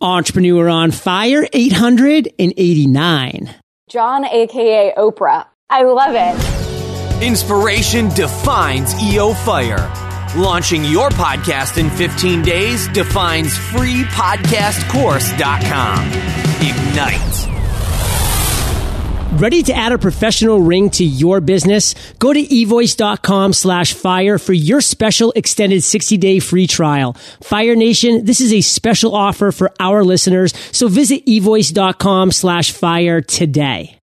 Entrepreneur on Fire 889. John, aka Oprah. I love it. Inspiration defines EO Fire. Launching your podcast in 15 days defines freepodcastcourse.com. Ignite. Ready to add a professional ring to your business? Go to evoice.com slash fire for your special extended 60 day free trial. Fire Nation, this is a special offer for our listeners. So visit evoice.com slash fire today.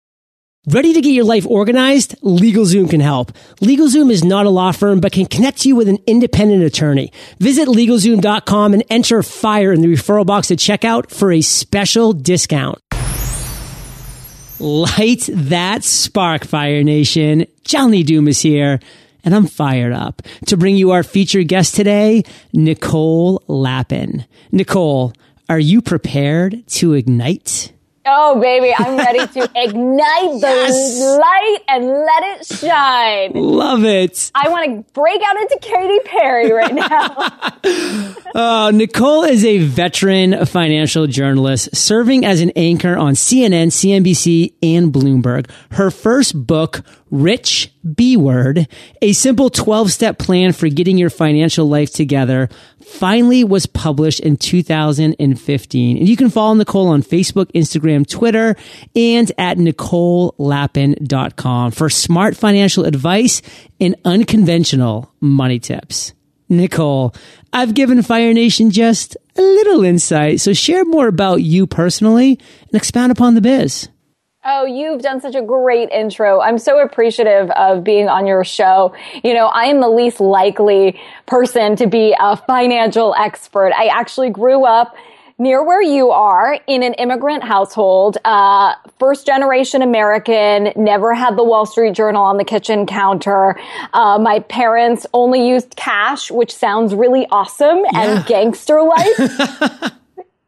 Ready to get your life organized? LegalZoom can help. LegalZoom is not a law firm, but can connect you with an independent attorney. Visit LegalZoom.com and enter FIRE in the referral box at checkout for a special discount. Light that spark, Fire Nation. John Lee Dumas here, and I'm fired up to bring you our featured guest today, Nicole Lapin. Nicole, are you prepared to ignite? Oh, baby, I'm ready to ignite the yes! light and let it shine. Love it. I want to break out into Katy Perry right now. uh, Nicole is a veteran financial journalist serving as an anchor on CNN, CNBC, and Bloomberg. Her first book, Rich B Word, a simple 12 step plan for getting your financial life together, finally was published in 2015. And you can follow Nicole on Facebook, Instagram, Twitter, and at NicoleLapin.com for smart financial advice and unconventional money tips. Nicole, I've given Fire Nation just a little insight, so share more about you personally and expound upon the biz. Oh, you've done such a great intro. I'm so appreciative of being on your show. You know, I am the least likely person to be a financial expert. I actually grew up near where you are in an immigrant household, uh, first generation American, never had the Wall Street Journal on the kitchen counter. Uh, my parents only used cash, which sounds really awesome yeah. and gangster like.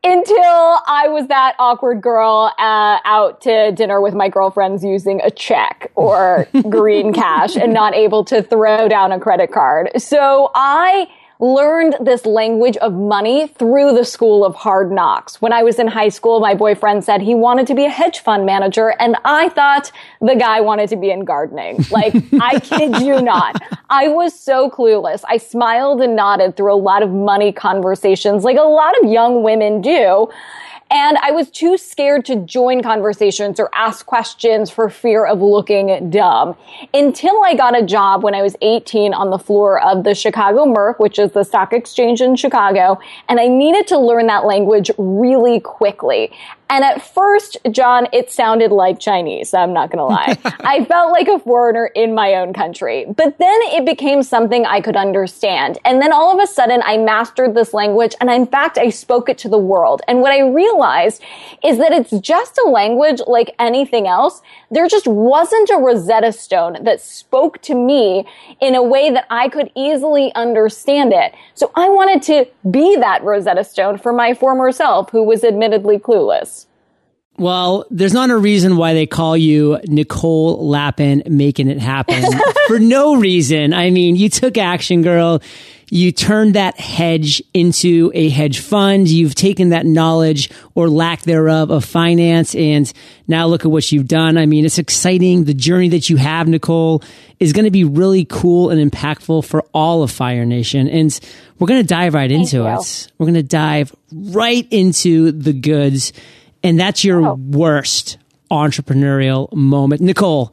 until I was that awkward girl uh, out to dinner with my girlfriends using a check or green cash and not able to throw down a credit card. So I learned this language of money through the school of hard knocks. When I was in high school, my boyfriend said he wanted to be a hedge fund manager and I thought the guy wanted to be in gardening. Like, I kid you not. I was so clueless. I smiled and nodded through a lot of money conversations like a lot of young women do. And I was too scared to join conversations or ask questions for fear of looking dumb until I got a job when I was 18 on the floor of the Chicago Merc, which is the stock exchange in Chicago. And I needed to learn that language really quickly. And at first, John, it sounded like Chinese. I'm not going to lie. I felt like a foreigner in my own country. But then it became something I could understand. And then all of a sudden, I mastered this language. And in fact, I spoke it to the world. And what I realized is that it's just a language like anything else. There just wasn't a Rosetta Stone that spoke to me in a way that I could easily understand it. So I wanted to be that Rosetta Stone for my former self, who was admittedly clueless. Well, there's not a reason why they call you Nicole Lapin making it happen for no reason. I mean, you took action, girl. You turned that hedge into a hedge fund. You've taken that knowledge or lack thereof of finance and now look at what you've done. I mean, it's exciting. The journey that you have, Nicole, is going to be really cool and impactful for all of Fire Nation. And we're going to dive right Thank into you. it. We're going to dive right into the goods and that's your oh. worst entrepreneurial moment. Nicole,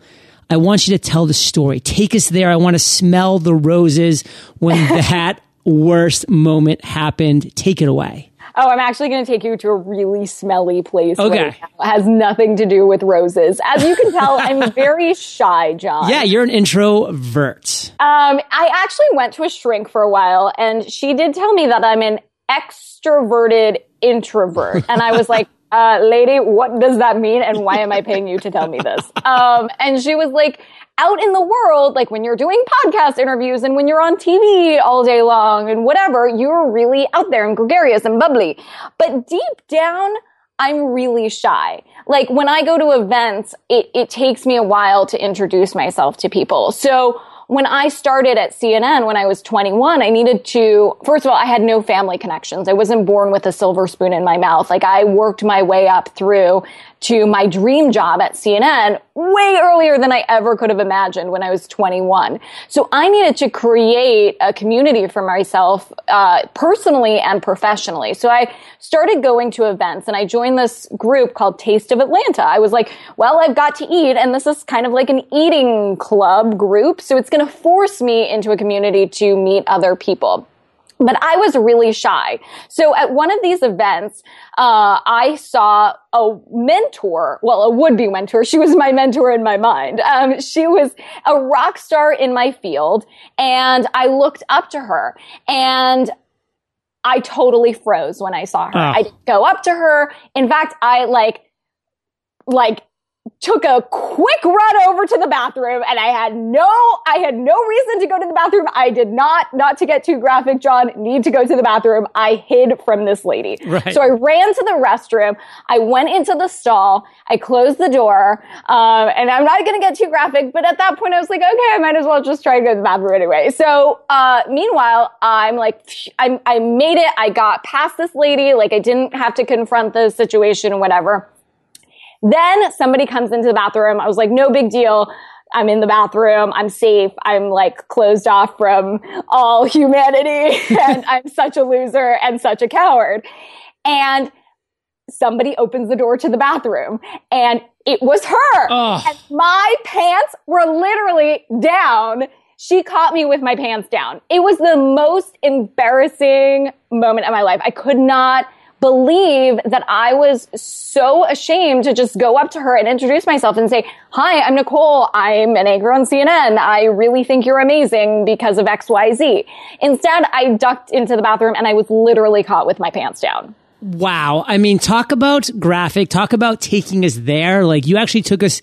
I want you to tell the story. Take us there. I want to smell the roses when that worst moment happened. Take it away. Oh, I'm actually going to take you to a really smelly place. Okay. Right it has nothing to do with roses. As you can tell, I'm very shy, John. Yeah, you're an introvert. Um, I actually went to a shrink for a while and she did tell me that I'm an extroverted introvert. And I was like, uh, lady, what does that mean? And why am I paying you to tell me this? Um, and she was like, out in the world, like when you're doing podcast interviews and when you're on TV all day long and whatever, you're really out there and gregarious and bubbly. But deep down, I'm really shy. Like when I go to events, it, it takes me a while to introduce myself to people. So when I started at CNN when I was 21, I needed to, first of all, I had no family connections. I wasn't born with a silver spoon in my mouth. Like I worked my way up through to my dream job at CNN way earlier than I ever could have imagined when I was 21. So I needed to create a community for myself, uh, personally and professionally. So I started going to events and I joined this group called Taste of Atlanta. I was like, well, I've got to eat and this is kind of like an eating club group. So it's going to force me into a community to meet other people but I was really shy. So at one of these events, uh, I saw a mentor, well, a would-be mentor. She was my mentor in my mind. Um, she was a rock star in my field, and I looked up to her, and I totally froze when I saw her. Oh. I didn't go up to her. In fact, I like, like took a quick run over to the bathroom and I had no, I had no reason to go to the bathroom. I did not, not to get too graphic, John, need to go to the bathroom. I hid from this lady. Right. So I ran to the restroom. I went into the stall. I closed the door. Um, and I'm not going to get too graphic, but at that point I was like, okay, I might as well just try to go to the bathroom anyway. So, uh, meanwhile, I'm like, I, I made it. I got past this lady. Like I didn't have to confront the situation, or whatever. Then somebody comes into the bathroom. I was like, no big deal. I'm in the bathroom. I'm safe. I'm like closed off from all humanity and I'm such a loser and such a coward. And somebody opens the door to the bathroom and it was her. And my pants were literally down. She caught me with my pants down. It was the most embarrassing moment of my life. I could not believe that I was so ashamed to just go up to her and introduce myself and say, Hi, I'm Nicole. I'm an anchor on CNN. I really think you're amazing because of XYZ. Instead, I ducked into the bathroom and I was literally caught with my pants down. Wow. I mean, talk about graphic, talk about taking us there. Like you actually took us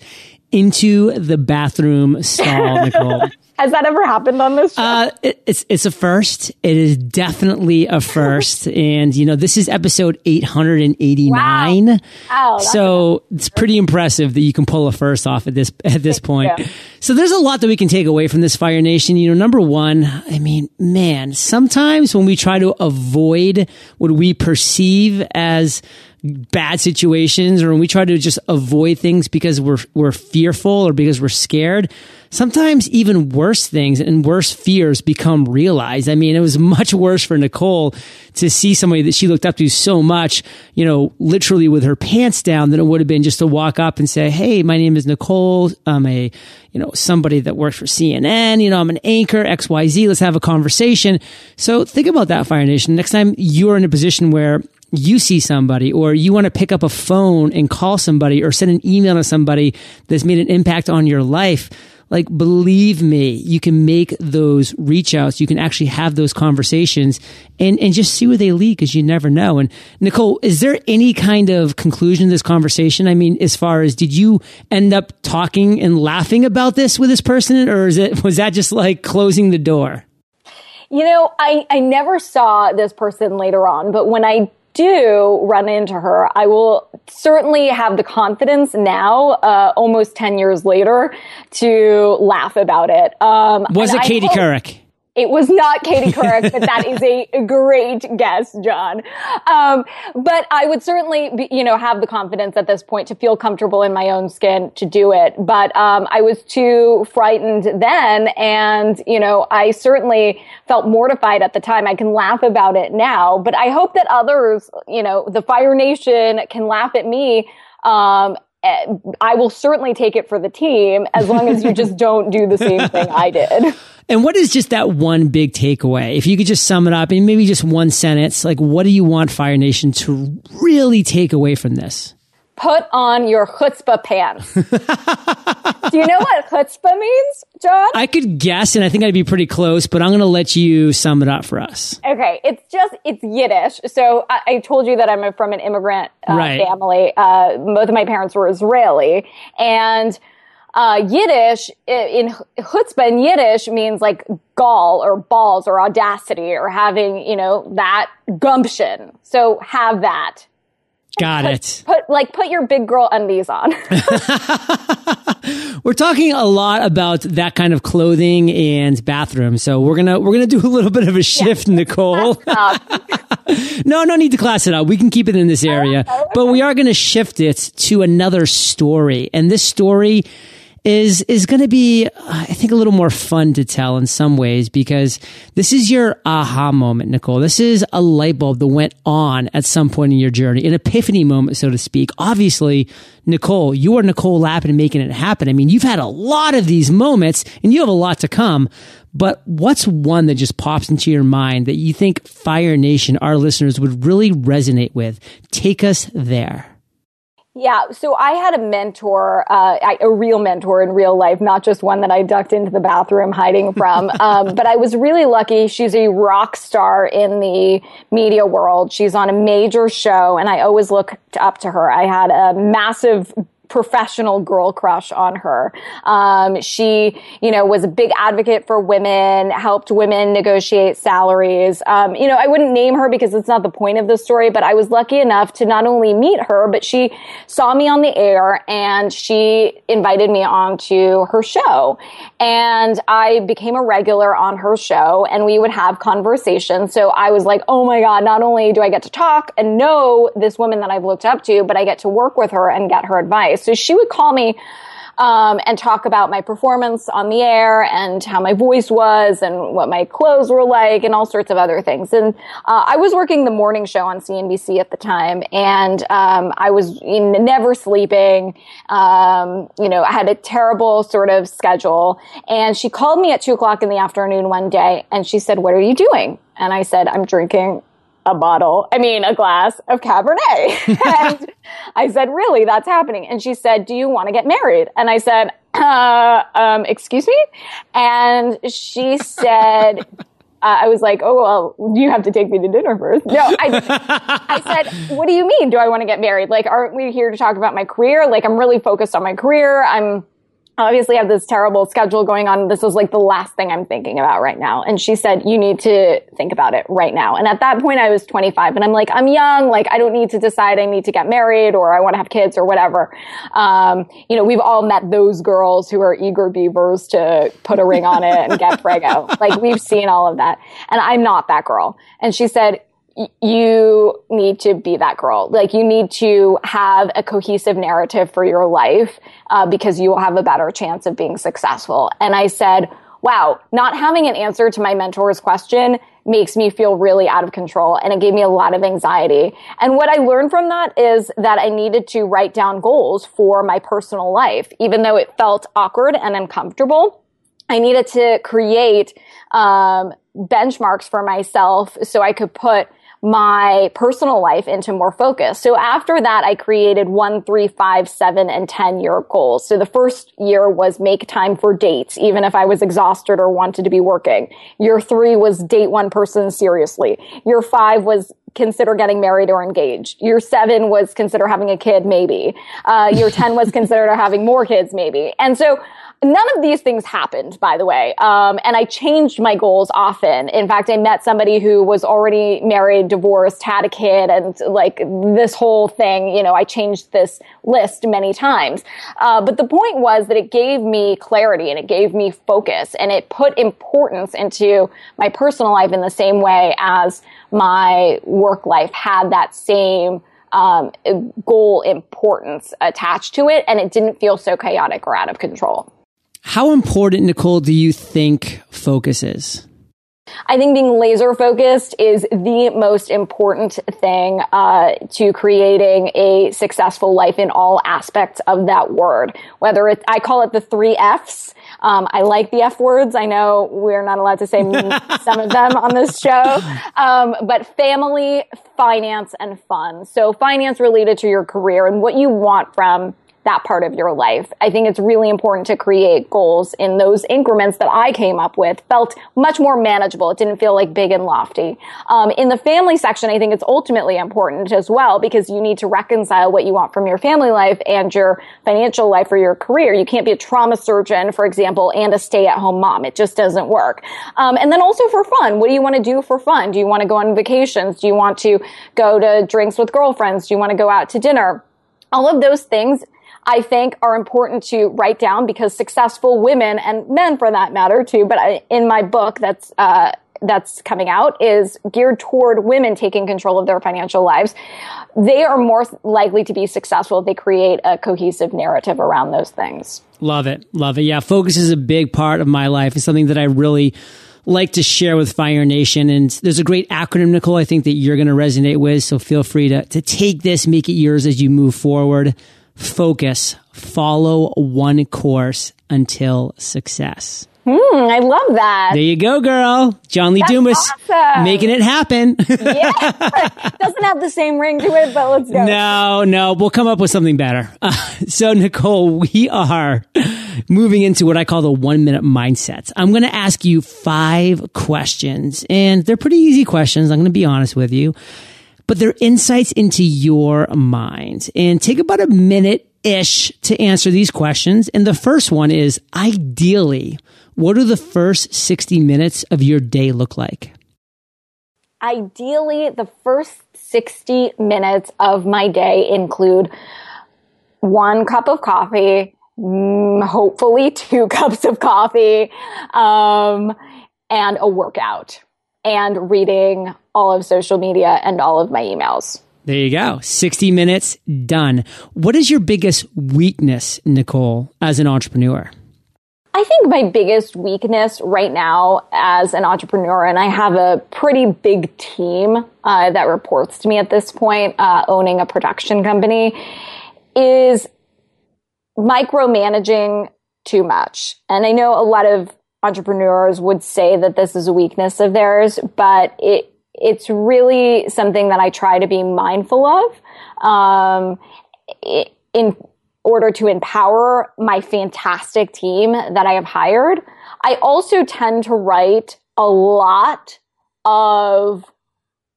into the bathroom stall, Nicole. Has that ever happened on this show? Uh, it, it's it's a first. It is definitely a first, and you know this is episode eight hundred and eighty nine. Wow. so it's pretty impressive that you can pull a first off at this at this point. So there's a lot that we can take away from this Fire Nation. You know, number one, I mean, man, sometimes when we try to avoid what we perceive as bad situations or when we try to just avoid things because we're we're fearful or because we're scared sometimes even worse things and worse fears become realized. I mean it was much worse for nicole to see somebody that she looked up to so much you know literally with her pants down than it would have been just to walk up and say hey my name is nicole. I'm a you know somebody that works for cnn you know i'm an anchor xyz let's have a conversation. So think about that fire nation. Next time you're in a position where you see somebody or you want to pick up a phone and call somebody or send an email to somebody that's made an impact on your life, like believe me, you can make those reach outs. You can actually have those conversations and, and just see where they lead because you never know. And Nicole, is there any kind of conclusion to this conversation? I mean, as far as did you end up talking and laughing about this with this person or is it, was that just like closing the door? You know, I, I never saw this person later on, but when I do run into her, I will certainly have the confidence now, uh, almost 10 years later, to laugh about it. Um, Was it Katie Couric? It was not Katie Couric, but that is a great guess, John. Um, but I would certainly, be, you know, have the confidence at this point to feel comfortable in my own skin to do it. But um, I was too frightened then, and you know, I certainly felt mortified at the time. I can laugh about it now, but I hope that others, you know, the Fire Nation can laugh at me um, Eh, I will certainly take it for the team as long as you just don't do the same thing I did. And what is just that one big takeaway? If you could just sum it up in maybe just one sentence, like what do you want Fire Nation to really take away from this? Put on your chutzpah pants. do you know what chutzpah means, John? I could guess, and I think I'd be pretty close, but I'm going to let you sum it up for us. Okay, it's just it's Yiddish. So I, I told you that I'm from an immigrant uh, right. family. Uh, both of my parents were Israeli, and uh, Yiddish in chutzpah in Yiddish means like gall or balls or audacity or having, you know, that gumption. So have that. Got put, it. Put like put your big girl undies on. we're talking a lot about that kind of clothing and bathroom. So we're gonna we're gonna do a little bit of a shift, yeah. Nicole. no, no need to class it up. We can keep it in this area, but we are gonna shift it to another story, and this story is is going to be I think a little more fun to tell in some ways because this is your aha moment, Nicole. This is a light bulb that went on at some point in your journey, an epiphany moment, so to speak. Obviously, Nicole, you are Nicole Lapin and making it happen. I mean, you've had a lot of these moments and you have a lot to come. But what's one that just pops into your mind that you think Fire Nation, our listeners, would really resonate with? Take us there. Yeah, so I had a mentor, uh, a real mentor in real life, not just one that I ducked into the bathroom hiding from. um, but I was really lucky. She's a rock star in the media world. She's on a major show, and I always looked up to her. I had a massive professional girl crush on her. Um, she, you know, was a big advocate for women, helped women negotiate salaries. Um, you know, I wouldn't name her because it's not the point of the story, but I was lucky enough to not only meet her, but she saw me on the air and she invited me on to her show. And I became a regular on her show and we would have conversations. So I was like, oh my God, not only do I get to talk and know this woman that I've looked up to, but I get to work with her and get her advice. So she would call me um, and talk about my performance on the air and how my voice was and what my clothes were like and all sorts of other things. And uh, I was working the morning show on CNBC at the time, and um, I was never sleeping. Um, you know, I had a terrible sort of schedule. And she called me at two o'clock in the afternoon one day, and she said, "What are you doing?" And I said, "I'm drinking a bottle, I mean, a glass of Cabernet. and I said, really, that's happening. And she said, do you want to get married? And I said, uh, um, excuse me? And she said, uh, I was like, oh, well, you have to take me to dinner first. No, I, I said, what do you mean? Do I want to get married? Like, aren't we here to talk about my career? Like, I'm really focused on my career. I'm, obviously have this terrible schedule going on. This is like the last thing I'm thinking about right now. And she said, you need to think about it right now. And at that point, I was 25 and I'm like, I'm young. Like, I don't need to decide I need to get married or I want to have kids or whatever. Um, you know, we've all met those girls who are eager beavers to put a ring on it and get prego. like, we've seen all of that. And I'm not that girl. And she said, you need to be that girl. Like you need to have a cohesive narrative for your life uh, because you will have a better chance of being successful. And I said, wow, not having an answer to my mentor's question makes me feel really out of control and it gave me a lot of anxiety. And what I learned from that is that I needed to write down goals for my personal life, even though it felt awkward and uncomfortable. I needed to create um, benchmarks for myself so I could put my personal life into more focus. So after that, I created one, three, five, seven, and 10 year goals. So the first year was make time for dates, even if I was exhausted or wanted to be working. Year three was date one person seriously. Year five was consider getting married or engaged. Year seven was consider having a kid, maybe. Uh, year 10 was consider having more kids, maybe. And so none of these things happened, by the way. Um, and I changed my goals often. In fact, I met somebody who was already married, divorced, had a kid, and like this whole thing, you know, I changed this list many times. Uh, but the point was that it gave me clarity and it gave me focus and it put importance into my personal life in the same way as my work life had that same um, goal importance attached to it, and it didn't feel so chaotic or out of control. How important, Nicole, do you think focus is? I think being laser focused is the most important thing uh, to creating a successful life in all aspects of that word. Whether it's, I call it the three F's. Um, I like the F words. I know we're not allowed to say some of them on this show, um, but family, finance, and fun. So finance related to your career and what you want from that part of your life. I think it's really important to create goals in those increments that I came up with felt much more manageable. It didn't feel like big and lofty. Um, in the family section, I think it's ultimately important as well because you need to reconcile what you want from your family life and your financial life or your career. You can't be a trauma surgeon, for example, and a stay at home mom. It just doesn't work. Um, and then also for fun, what do you want to do for fun? Do you want to go on vacations? Do you want to go to drinks with girlfriends? Do you want to go out to dinner? All of those things I think are important to write down because successful women and men for that matter too, but I, in my book that's, uh, that's coming out is geared toward women taking control of their financial lives. They are more likely to be successful if they create a cohesive narrative around those things. Love it. Love it. Yeah. Focus is a big part of my life. It's something that I really like to share with Fire Nation. And there's a great acronym, Nicole, I think that you're going to resonate with. So feel free to, to take this, make it yours as you move forward. Focus, follow one course until success. Hmm, I love that. There you go, girl. John Lee That's Dumas awesome. making it happen. yeah. Doesn't have the same ring to it, but let's go. no, no, we'll come up with something better. Uh, so, Nicole, we are moving into what I call the one minute mindset. I'm going to ask you five questions, and they're pretty easy questions. I'm going to be honest with you, but they're insights into your mind. And take about a minute ish to answer these questions. And the first one is ideally, what do the first 60 minutes of your day look like? Ideally, the first 60 minutes of my day include one cup of coffee, mm, hopefully two cups of coffee, um, and a workout and reading all of social media and all of my emails. There you go. 60 minutes done. What is your biggest weakness, Nicole, as an entrepreneur? I think my biggest weakness right now as an entrepreneur, and I have a pretty big team uh, that reports to me at this point, uh, owning a production company, is micromanaging too much. And I know a lot of entrepreneurs would say that this is a weakness of theirs, but it it's really something that I try to be mindful of. Um, in order to empower my fantastic team that I have hired. I also tend to write a lot of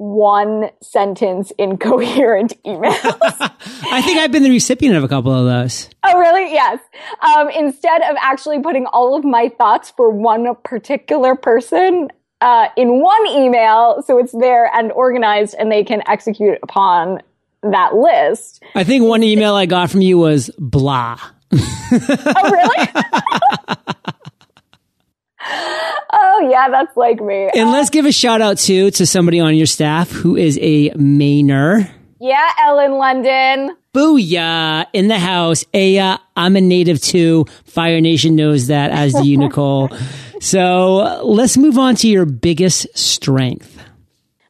one sentence incoherent emails. I think I've been the recipient of a couple of those. Oh, really? Yes. Um, instead of actually putting all of my thoughts for one particular person uh, in one email, so it's there and organized and they can execute upon that list. I think one email I got from you was blah. oh, really? oh, yeah, that's like me. And uh, let's give a shout out too to somebody on your staff who is a Mainer. Yeah, Ellen London. Booyah in the house. Aya, I'm a native too. Fire Nation knows that, as do you, Nicole. So let's move on to your biggest strength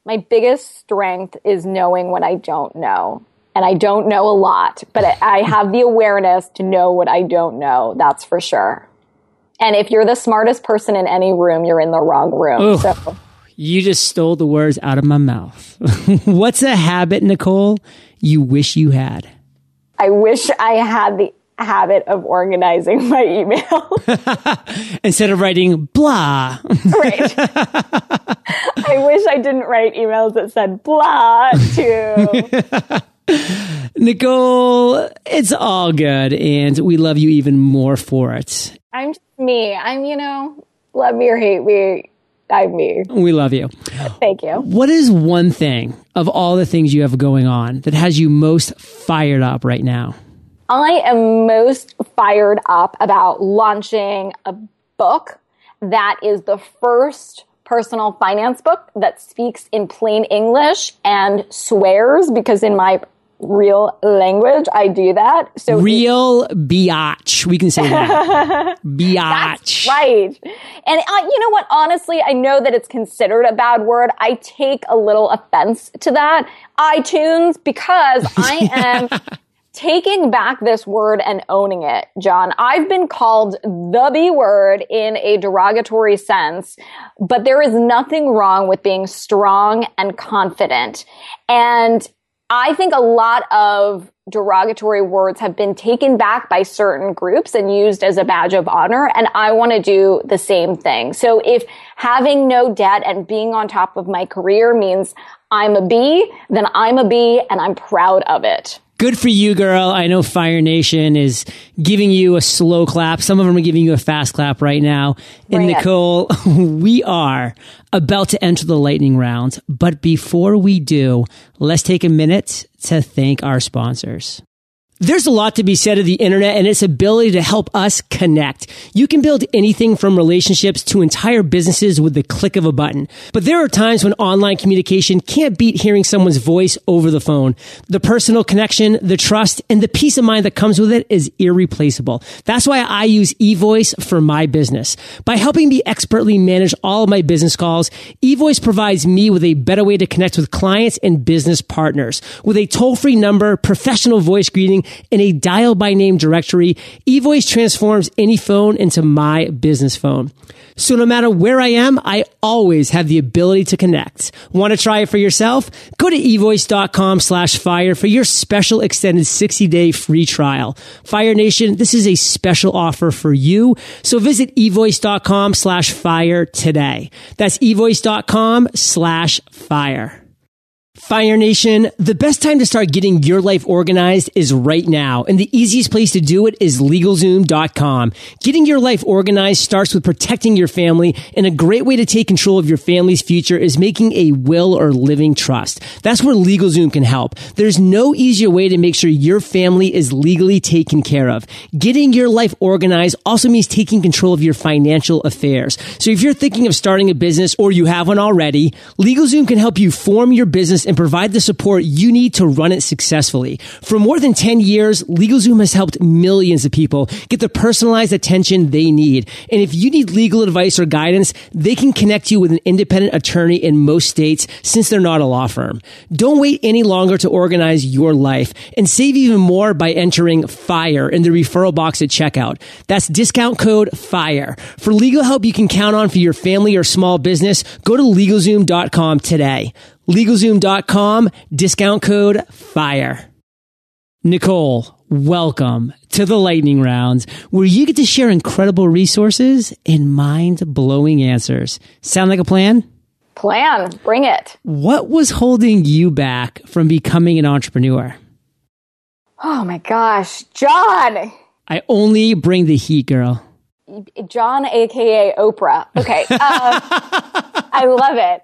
my biggest strength is knowing what I don't know. And I don't know a lot, but I have the awareness to know what I don't know. That's for sure. And if you're the smartest person in any room, you're in the wrong room. So. You just stole the words out of my mouth. What's a habit, Nicole, you wish you had? I wish I had the habit of organizing my email. Instead of writing blah. right. I wish I didn't write emails that said blah too. Nicole, it's all good and we love you even more for it. I'm just me. I'm, you know, love me or hate me. I'm me. We love you. Thank you. What is one thing of all the things you have going on that has you most fired up right now? I am most fired up about launching a book that is the first personal finance book that speaks in plain English and swears because in my real language I do that. So real biatch. We can say that. biatch. right. And uh, you know what? Honestly, I know that it's considered a bad word. I take a little offense to that. iTunes because I am taking back this word and owning it, John. I've been called the B word in a derogatory sense, but there is nothing wrong with being strong and confident. And I think a lot of derogatory words have been taken back by certain groups and used as a badge of honor. And I want to do the same thing. So if having no debt and being on top of my career means I'm a B, then I'm a B and I'm proud of it good for you, girl. I know Fire Nation is giving you a slow clap. Some of them are giving you a fast clap right now. And Nicole, we are about to enter the lightning round. But before we do, let's take a minute to thank our sponsors. There's a lot to be said of the internet and its ability to help us connect. You can build anything from relationships to entire businesses with the click of a button. But there are times when online communication can't beat hearing someone's voice over the phone. The personal connection, the trust, and the peace of mind that comes with it is irreplaceable. That's why I use eVoice for my business. By helping me expertly manage all of my business calls, eVoice provides me with a better way to connect with clients and business partners. With a toll-free number, professional voice greeting, in a dial by name directory, eVoice transforms any phone into my business phone. So no matter where I am, I always have the ability to connect. Want to try it for yourself? Go to evoice.com slash fire for your special extended 60 day free trial. Fire Nation, this is a special offer for you. So visit evoice.com slash fire today. That's evoice.com slash fire. Fire Nation, the best time to start getting your life organized is right now, and the easiest place to do it is LegalZoom.com. Getting your life organized starts with protecting your family, and a great way to take control of your family's future is making a will or living trust. That's where LegalZoom can help. There's no easier way to make sure your family is legally taken care of. Getting your life organized also means taking control of your financial affairs. So if you're thinking of starting a business or you have one already, LegalZoom can help you form your business and provide the support you need to run it successfully. For more than 10 years, LegalZoom has helped millions of people get the personalized attention they need. And if you need legal advice or guidance, they can connect you with an independent attorney in most states since they're not a law firm. Don't wait any longer to organize your life and save even more by entering FIRE in the referral box at checkout. That's discount code FIRE. For legal help you can count on for your family or small business, go to LegalZoom.com today. LegalZoom.com, discount code FIRE. Nicole, welcome to the lightning rounds where you get to share incredible resources and mind blowing answers. Sound like a plan? Plan. Bring it. What was holding you back from becoming an entrepreneur? Oh my gosh. John. I only bring the heat, girl. John, aka Oprah. Okay. Uh, I love it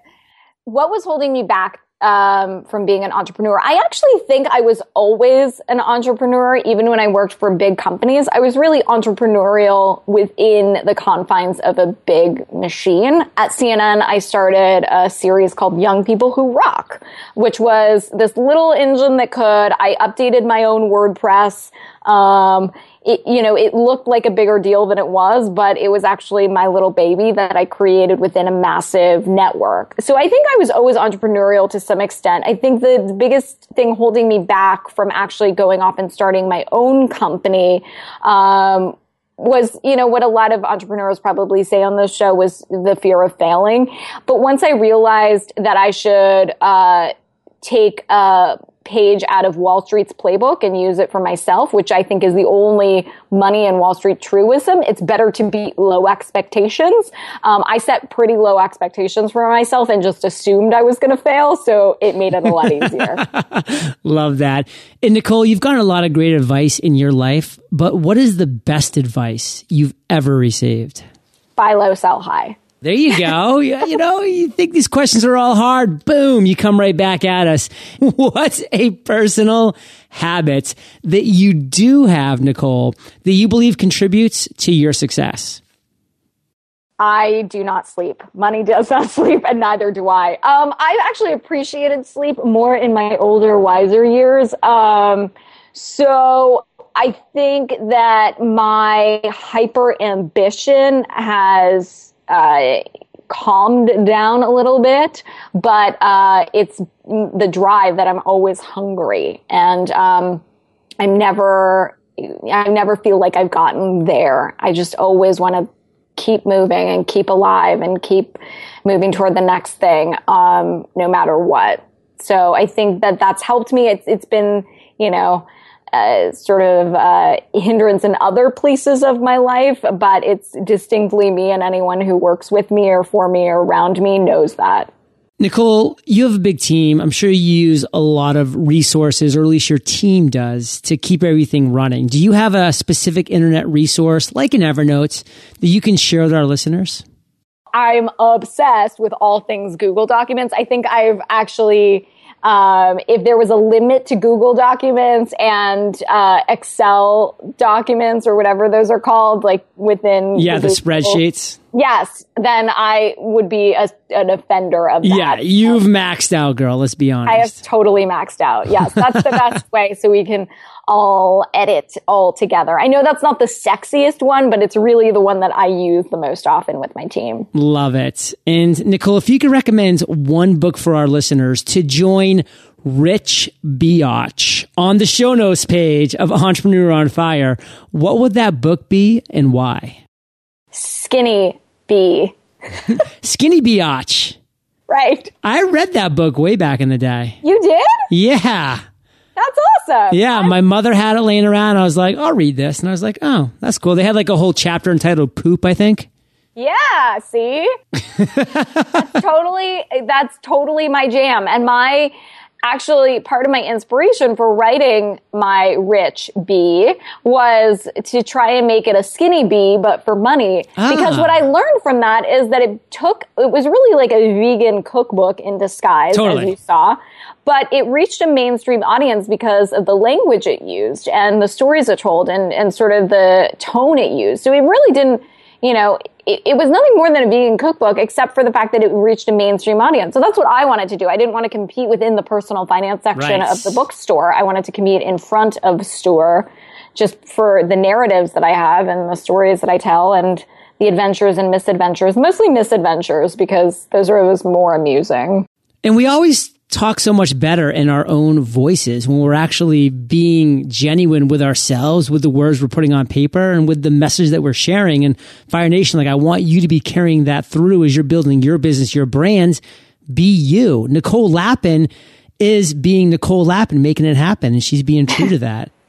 what was holding me back um, from being an entrepreneur? I actually think I was always an entrepreneur, even when I worked for big companies. I was really entrepreneurial within the confines of a big machine. At CNN, I started a series called Young People Who Rock, which was this little engine that could, I updated my own WordPress. Um, it, you know, it looked like a bigger deal than it was, but it was actually my little baby that I created within a massive network. So I think I was always entrepreneurial to some extent. I think the biggest thing holding me back from actually going off and starting my own company, um, was, you know, what a lot of entrepreneurs probably say on this show was the fear of failing. But once I realized that I should, uh, take a page out of Wall Street's playbook and use it for myself, which I think is the only money in Wall Street truism. It's better to beat low expectations. Um, I set pretty low expectations for myself and just assumed I was going to fail. So it made it a lot easier. Love that. And Nicole, you've gotten a lot of great advice in your life, but what is the best advice you've ever received? Buy low, sell high. There you go. you know, you think these questions are all hard. Boom, you come right back at us. What's a personal habit that you do have, Nicole, that you believe contributes to your success? I do not sleep. Money does not sleep, and neither do I. Um, I've actually appreciated sleep more in my older, wiser years. Um, so I think that my hyper ambition has uh, calmed down a little bit, but uh, it's the drive that I'm always hungry, and um, I'm never, I never feel like I've gotten there. I just always want to keep moving and keep alive and keep moving toward the next thing, um, no matter what. So I think that that's helped me. It's it's been you know uh, sort of uh, hindrance in other places of my life, but it's distinctly me, and anyone who works with me or for me or around me knows that. Nicole, you have a big team. I'm sure you use a lot of resources, or at least your team does, to keep everything running. Do you have a specific internet resource like an Evernote that you can share with our listeners? I'm obsessed with all things Google Documents. I think I've actually um, if there was a limit to Google documents and uh, Excel documents or whatever those are called, like within yeah the spreadsheets. Yes, then I would be a, an offender of that. Yeah, you've maxed out, girl. Let's be honest. I have totally maxed out. Yes, that's the best way so we can all edit all together. I know that's not the sexiest one, but it's really the one that I use the most often with my team. Love it. And Nicole, if you could recommend one book for our listeners to join Rich Biatch on the show notes page of Entrepreneur on Fire, what would that book be and why? Skinny B. Skinny Biatch. Right. I read that book way back in the day. You did? Yeah. That's awesome. Yeah. My mother had it laying around. I was like, I'll read this. And I was like, oh, that's cool. They had like a whole chapter entitled Poop, I think. Yeah, see? that's totally that's totally my jam. And my actually part of my inspiration for writing my rich bee was to try and make it a skinny bee but for money because Ah. what i learned from that is that it took it was really like a vegan cookbook in disguise Totally. as you saw but it reached a mainstream audience because of the language it used and the stories it told and, and sort of the tone it used so it really didn't you know, it, it was nothing more than a vegan cookbook, except for the fact that it reached a mainstream audience. So that's what I wanted to do. I didn't want to compete within the personal finance section Right. of the bookstore. I wanted to compete in front of the store just for the narratives that I have and the stories that I tell and the adventures and misadventures, mostly misadventures because those are always more amusing. And we always talk so much better in our own voices when we're actually being genuine with ourselves, with the words we're putting on paper and with the message that we're sharing. And Fire Nation, like I want you to be carrying that through as you're building your business, your brands. Be you. Nicole Lapin is being Nicole Lapin, making it happen. And she's being true to that.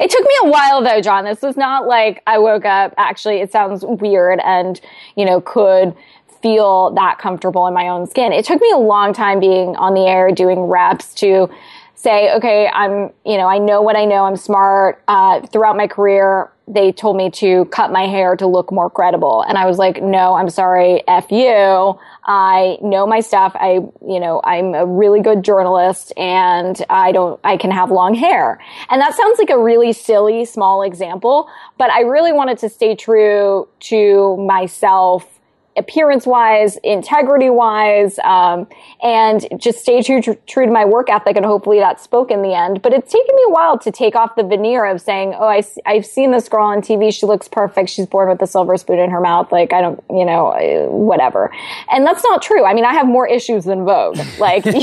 It took me a while though, John. This was not like I woke up. Actually, it sounds weird and, you know, could feel that comfortable in my own skin. It took me a long time being on the air doing reps to say, okay, I'm, you know, I know what I know. I'm smart. Uh, throughout my career, they told me to cut my hair to look more credible. And I was like, no, I'm sorry. F you. I know my stuff. I, you know, I'm a really good journalist and I don't, I can have long hair. And that sounds like a really silly, small example, but I really wanted to stay true to myself appearance wise, integrity wise, um, and just stay true, true, to my work ethic. And hopefully that spoke in the end. But it's taken me a while to take off the veneer of saying, oh, I, have seen this girl on TV. She looks perfect. She's born with a silver spoon in her mouth. Like, I don't, you know, uh, whatever. And that's not true. I mean, I have more issues than Vogue. Like, and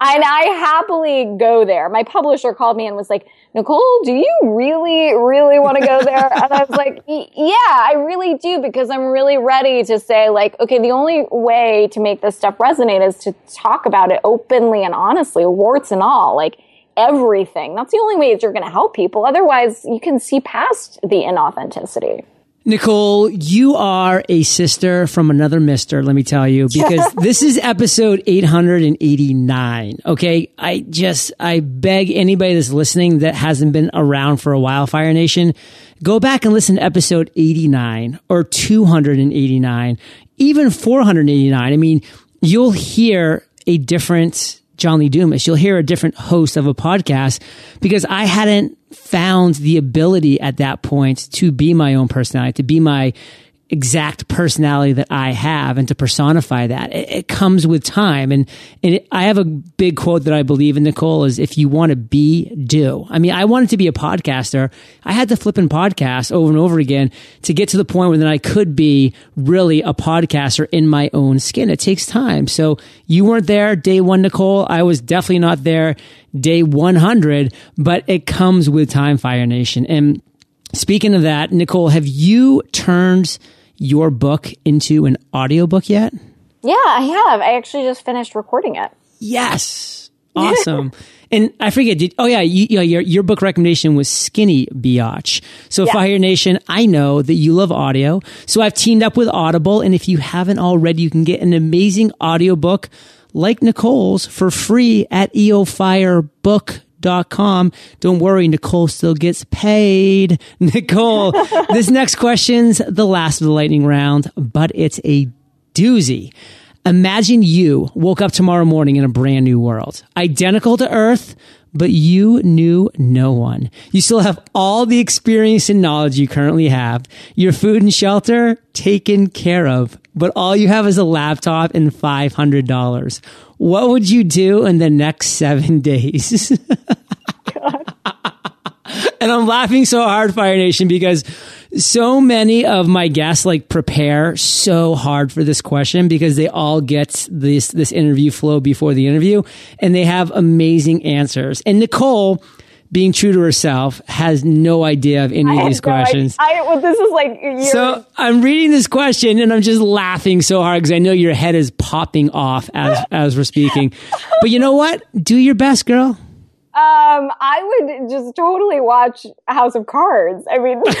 I happily go there. My publisher called me and was like, Nicole, do you really, really want to go there? And I was like, yeah, I really do because I'm really ready to say like, okay, the only way to make this stuff resonate is to talk about it openly and honestly, warts and all, like everything. That's the only way that you're going to help people. Otherwise, you can see past the inauthenticity. Nicole, you are a sister from another mister, let me tell you, because this is episode 889. Okay. I just, I beg anybody that's listening that hasn't been around for a while, Fire Nation, go back and listen to episode 89 or 289, even 489. I mean, you'll hear a different John Lee Dumas. You'll hear a different host of a podcast because I hadn't found the ability at that point to be my own personality, to be my exact personality that I have and to personify that. It, it comes with time. And, and it, I have a big quote that I believe in, Nicole, is if you want to be, do. I mean, I wanted to be a podcaster. I had to flip in podcasts over and over again to get to the point where then I could be really a podcaster in my own skin. It takes time. So you weren't there day one, Nicole. I was definitely not there day 100, but it comes with time, Fire Nation. And speaking of that, Nicole, have you turned your book into an audiobook yet? Yeah, I have. I actually just finished recording it. Yes. Awesome. and I forget, did, oh yeah, you, you know, your, your book recommendation was Skinny Biatch. So Yeah. Fire Nation, I know that you love audio. So I've teamed up with Audible. And if you haven't already, you can get an amazing audiobook like Nicole's for free at eofirebook.com. Don't worry, Nicole still gets paid. Nicole, this next question's the last of the lightning round, but it's a doozy. Imagine you woke up tomorrow morning in a brand new world, identical to Earth, but you knew no one. You still have all the experience and knowledge you currently have. Your food and shelter taken care of, but all you have is a laptop and $500. What would you do in the next seven days? and I'm laughing so hard, Fire Nation, because so many of my guests like prepare so hard for this question because they all get this this interview flow before the interview and they have amazing answers. And Nicole being true to herself, has no idea of any of these questions. I, I, well, this is like so. I'm reading this question and I'm just laughing so hard because I know your head is popping off as as we're speaking. but you know what? Do your best, girl. Um, I would just totally watch House of Cards. I mean, what?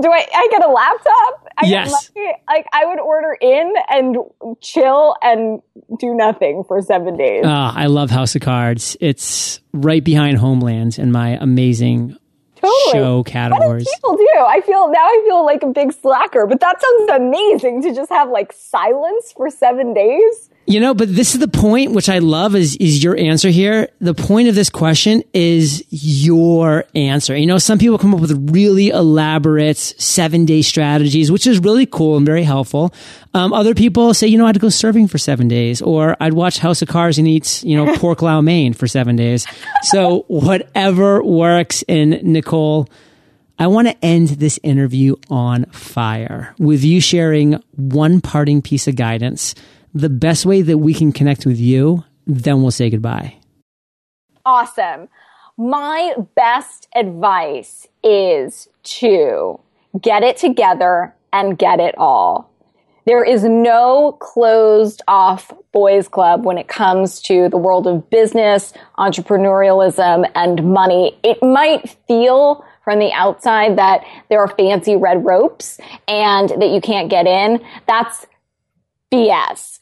Do I? I get a laptop? I yes. Like I would order in and chill and do nothing for seven days. Uh, I love House of Cards. It's right behind Homeland in my amazing totally. show categories. people do. I feel now I feel like a big slacker, but that sounds amazing to just have like silence for seven days. You know, but this is the point which I love is is your answer here. The point of this question is your answer. You know, some people come up with really elaborate seven day strategies, which is really cool and very helpful. Um, other people say, you know, I'd go surfing for seven days, or I'd watch House of Cards and eat, you know, pork lo mein for seven days. So whatever works. And Nicole, I want to end this interview on fire with you sharing one parting piece of guidance the best way that we can connect with you, then we'll say goodbye. Awesome. My best advice is to get it together and get it all. There is no closed off boys club when it comes to the world of business, entrepreneurialism, and money. It might feel from the outside that there are fancy red ropes and that you can't get in. That's BS.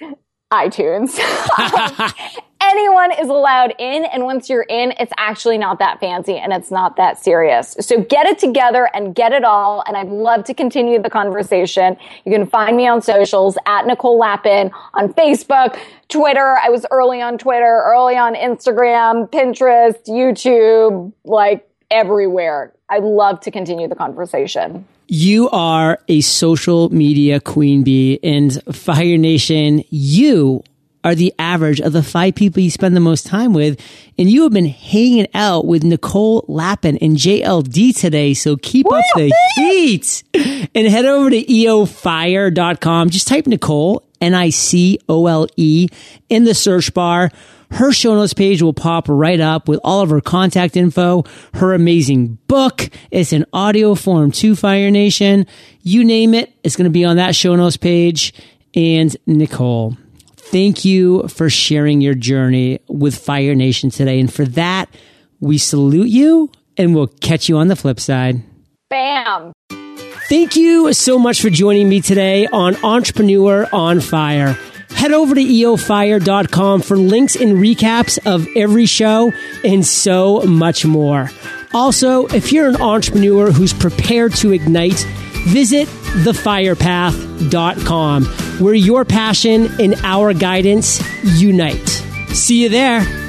iTunes. Um, anyone is allowed in. And once you're in, it's actually not that fancy and it's not that serious. So get it together and get it all. And I'd love to continue the conversation. You can find me on socials at Nicole Lapin on Facebook, Twitter. I was early on Twitter, early on Instagram, Pinterest, YouTube, like everywhere. I'd love to continue the conversation. You are a social media queen bee and Fire Nation. You are the average of the five people you spend the most time with. And you have been hanging out with Nicole Lapin and JLD today. So keep up the heat and head over to eofire.com. Just type Nicole, N-I-C-O-L-E in the search bar. Her show notes page will pop right up with all of her contact info, her amazing book. It's an audio form to Fire Nation. You name it, it's going to be on that show notes page. And Nicole, thank you for sharing your journey with Fire Nation today. And for that, we salute you and we'll catch you on the flip side. Bam. Thank you so much for joining me today on Entrepreneur on Fire. Head over to eofire.com for links and recaps of every show and so much more. Also, if you're an entrepreneur who's prepared to ignite, visit thefirepath.com where your passion and our guidance unite. See you there.